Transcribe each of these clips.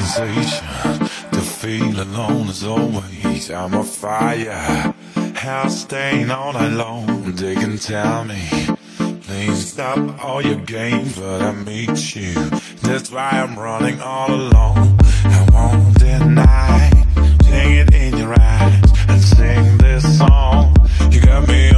sensation to feel alone is always. I'm a fire, house staying all long. They can tell me, please stop all your games, but I meet you. That's why I'm running all alone. I won't deny, sing it in your eyes and sing this song. You got me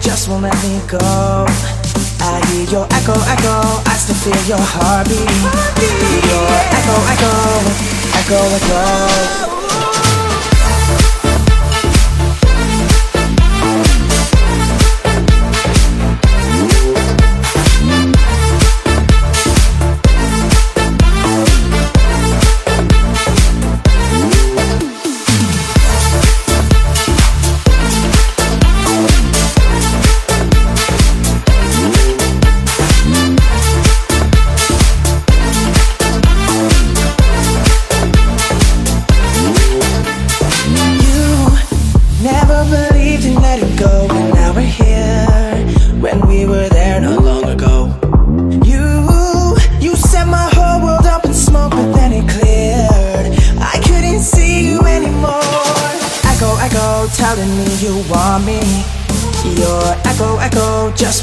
just won't let me go. I hear your echo, echo, I still feel your heartbeat. Your echo, echo, echo, echo.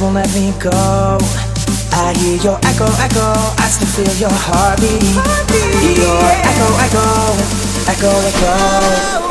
Won't let me go. I hear your echo, echo, I still feel your heartbeat. Your echo, echo, echo, echo.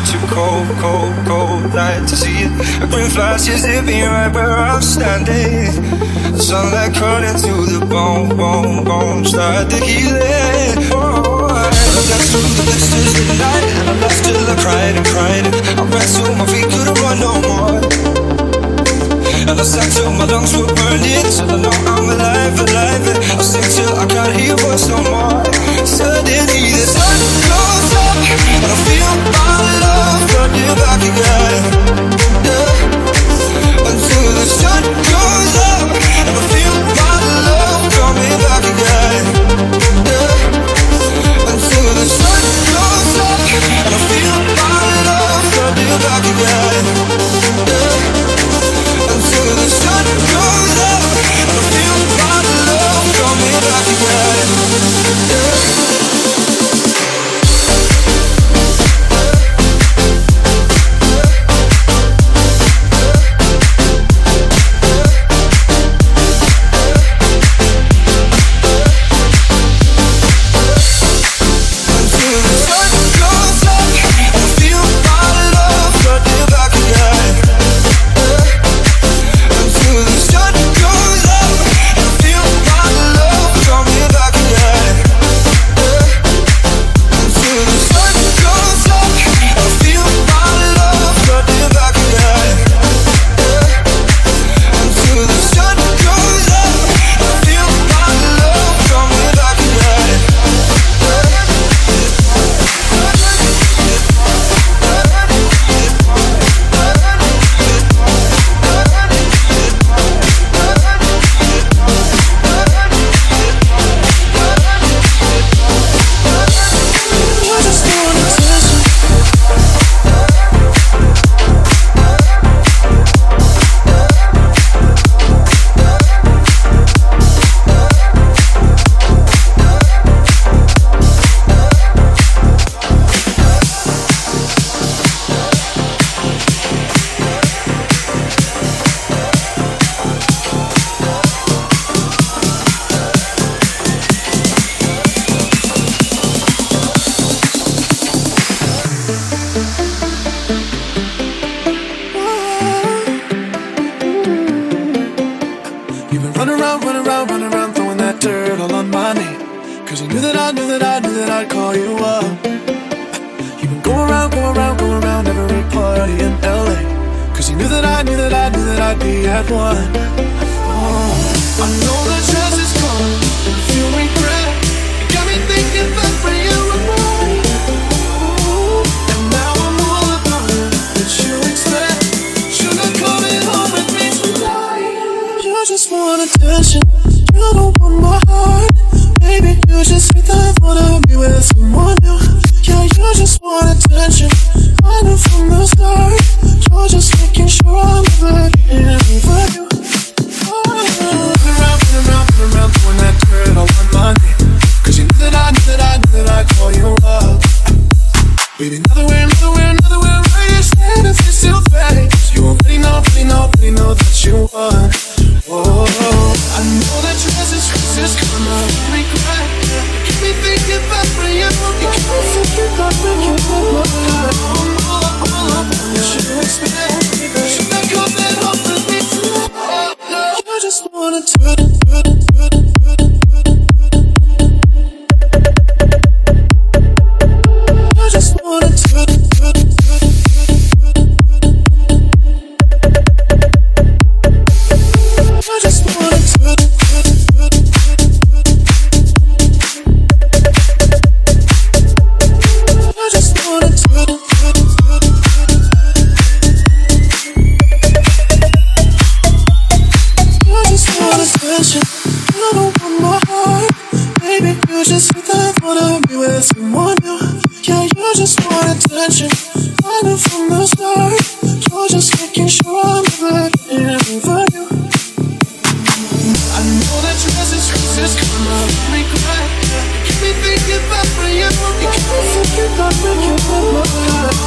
far too cold, cold, cold night to see it. A green flash is hit me right where I'm standing. The sunlight cut into the bone, bone, bone, start to heal it. Oh, I danced through the blisters of the night, and I laughed till I cried and cried. I ran to my feet, couldn't run no more. And I sing till my lungs were burning Till I know I'm alive, alive I sing till I can't hear voice no more Suddenly the sun goes up And I feel my love running back again yeah. Until the sun goes up. And I feel my love coming back again yeah. Until the sun goes up. And I feel my love running back again Yeah. Keep me thinking about you, you keep me thinking about when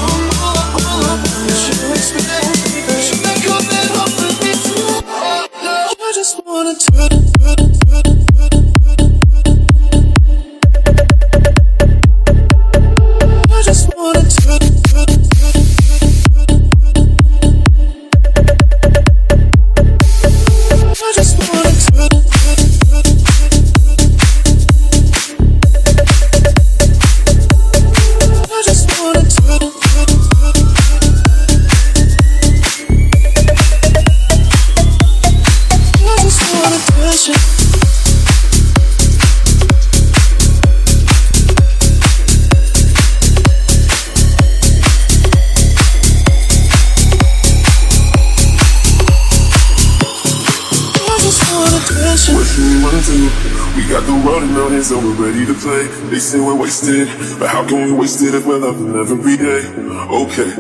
how can we waste it if we're loving every day? Okay,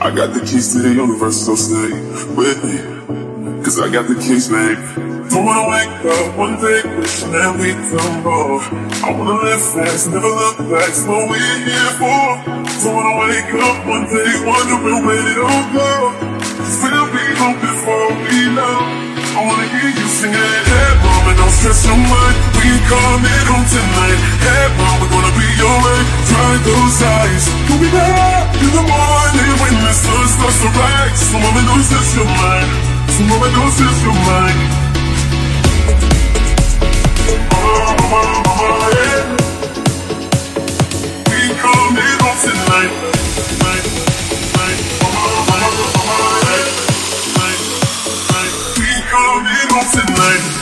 I got the keys to the universe, so stay with me. Cause I got the keys, babe. Don't wanna wake up one day wishing that we come more. I wanna live fast, never look back, it's what we're here for. Don't wanna wake up one day wondering where it all go. Cause we'll be home before we know. I wanna hear you singing, hey mama, don't stress your mind. We can come in home tonight. Hey mama, we're gonna be alright. Dry those eyes. We'll be back in the morning when the sun starts to rise. So mama knows it's your mind. So mama knows it's your mind. Mama, mama, mama, yeah. We in home tonight. Night, night. Mama, mama, mama, yeah. Night, night. We in home tonight.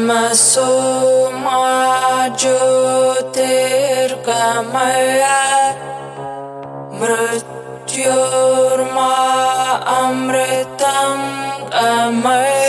tamaso majyotir kamaya mrityor ma amritam kamaya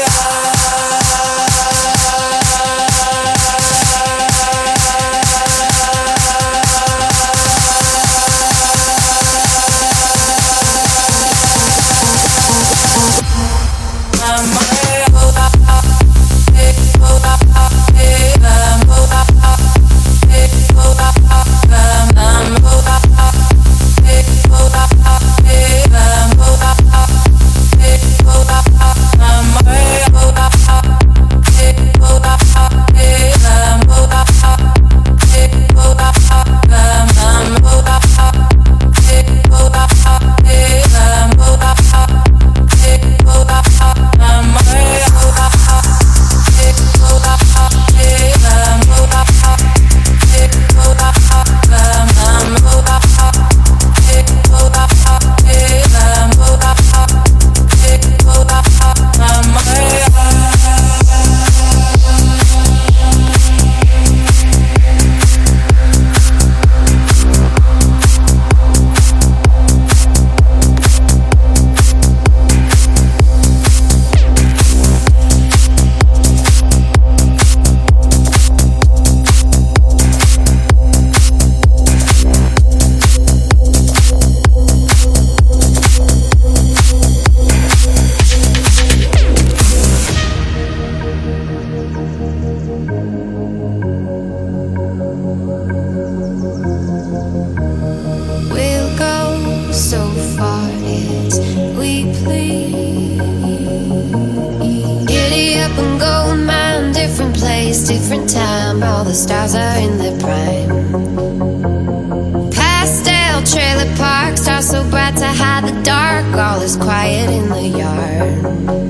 the dark, all is quiet in the yard.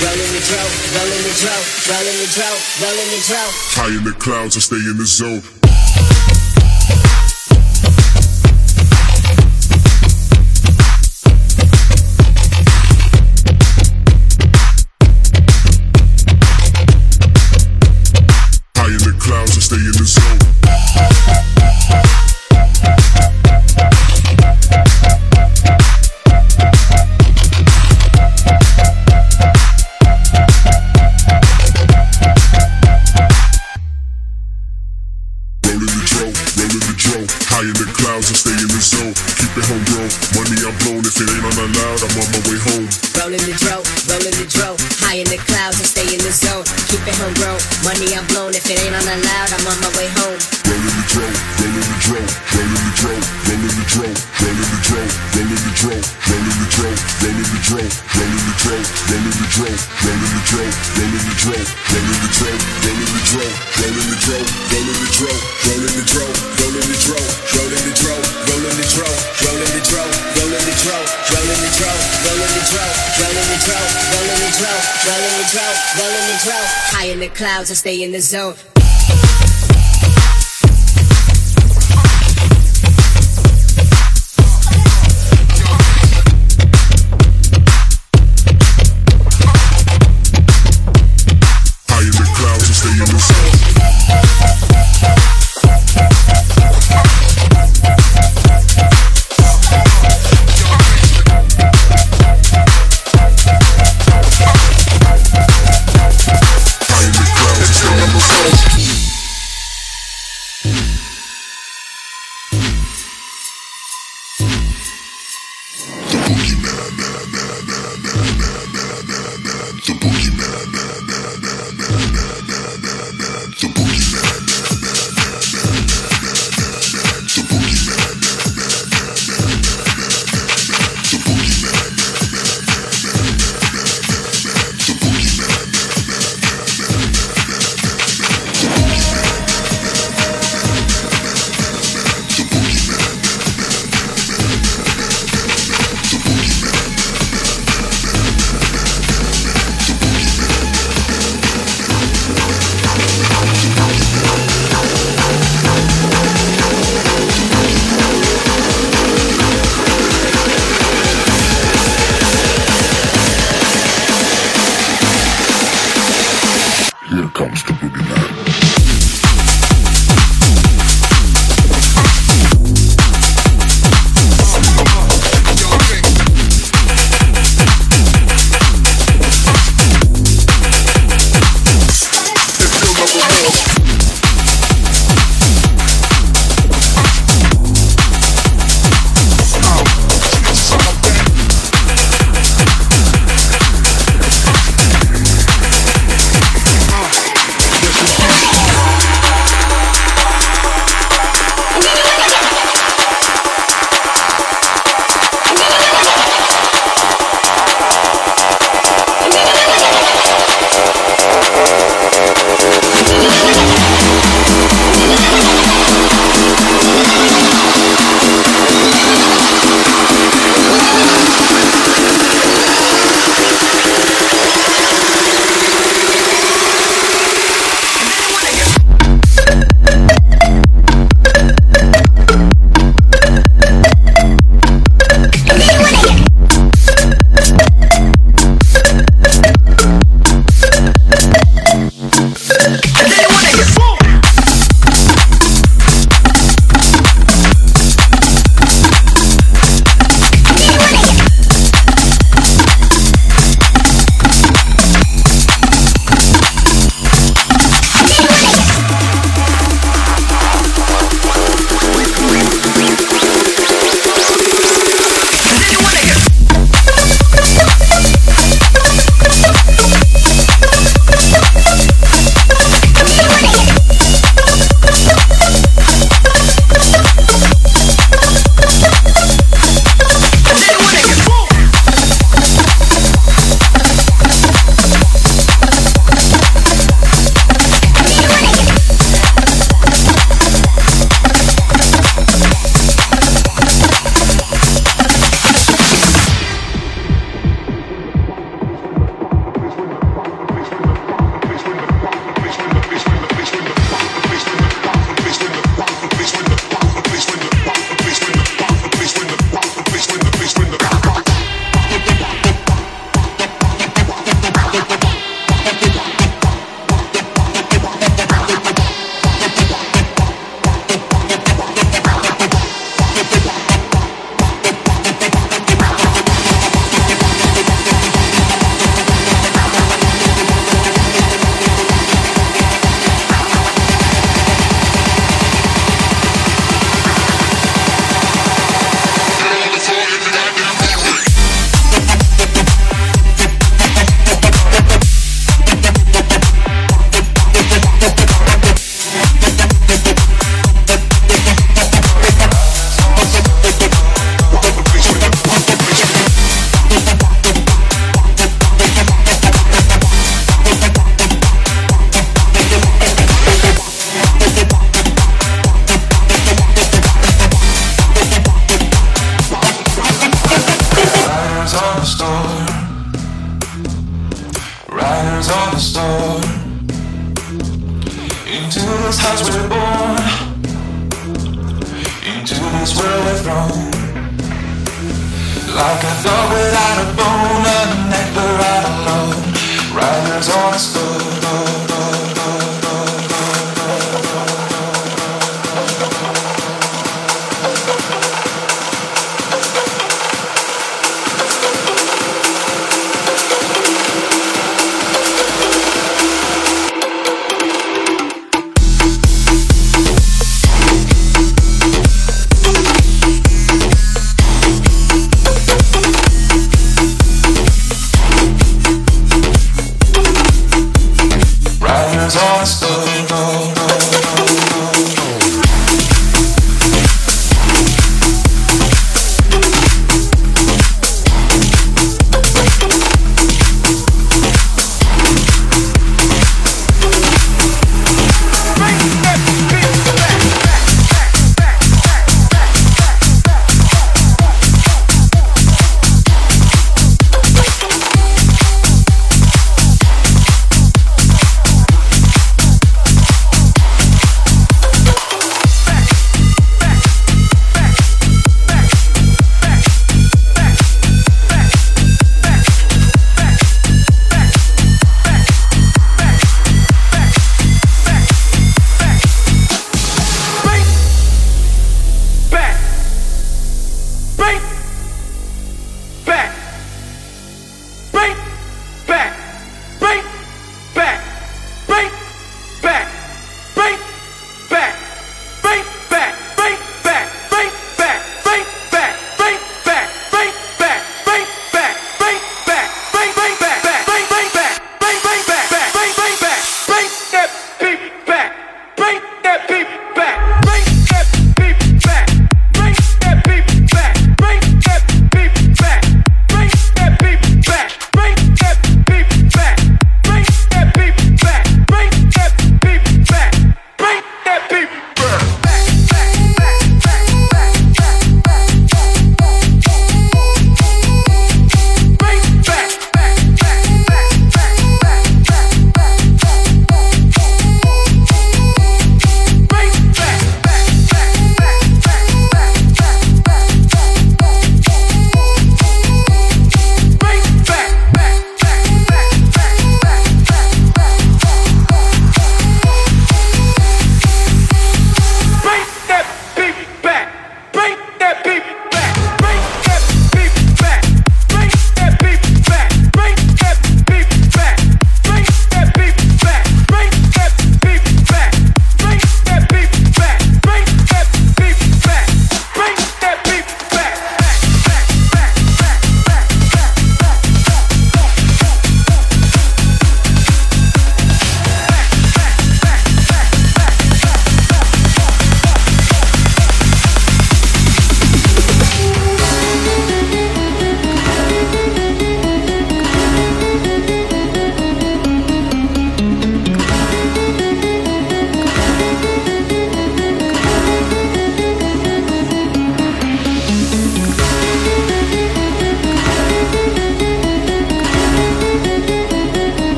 Rolling the trout, rolling the trout, rolling the trout, rolling the trout. High in the clouds, I stay in the zone. clouds and stay in the zone.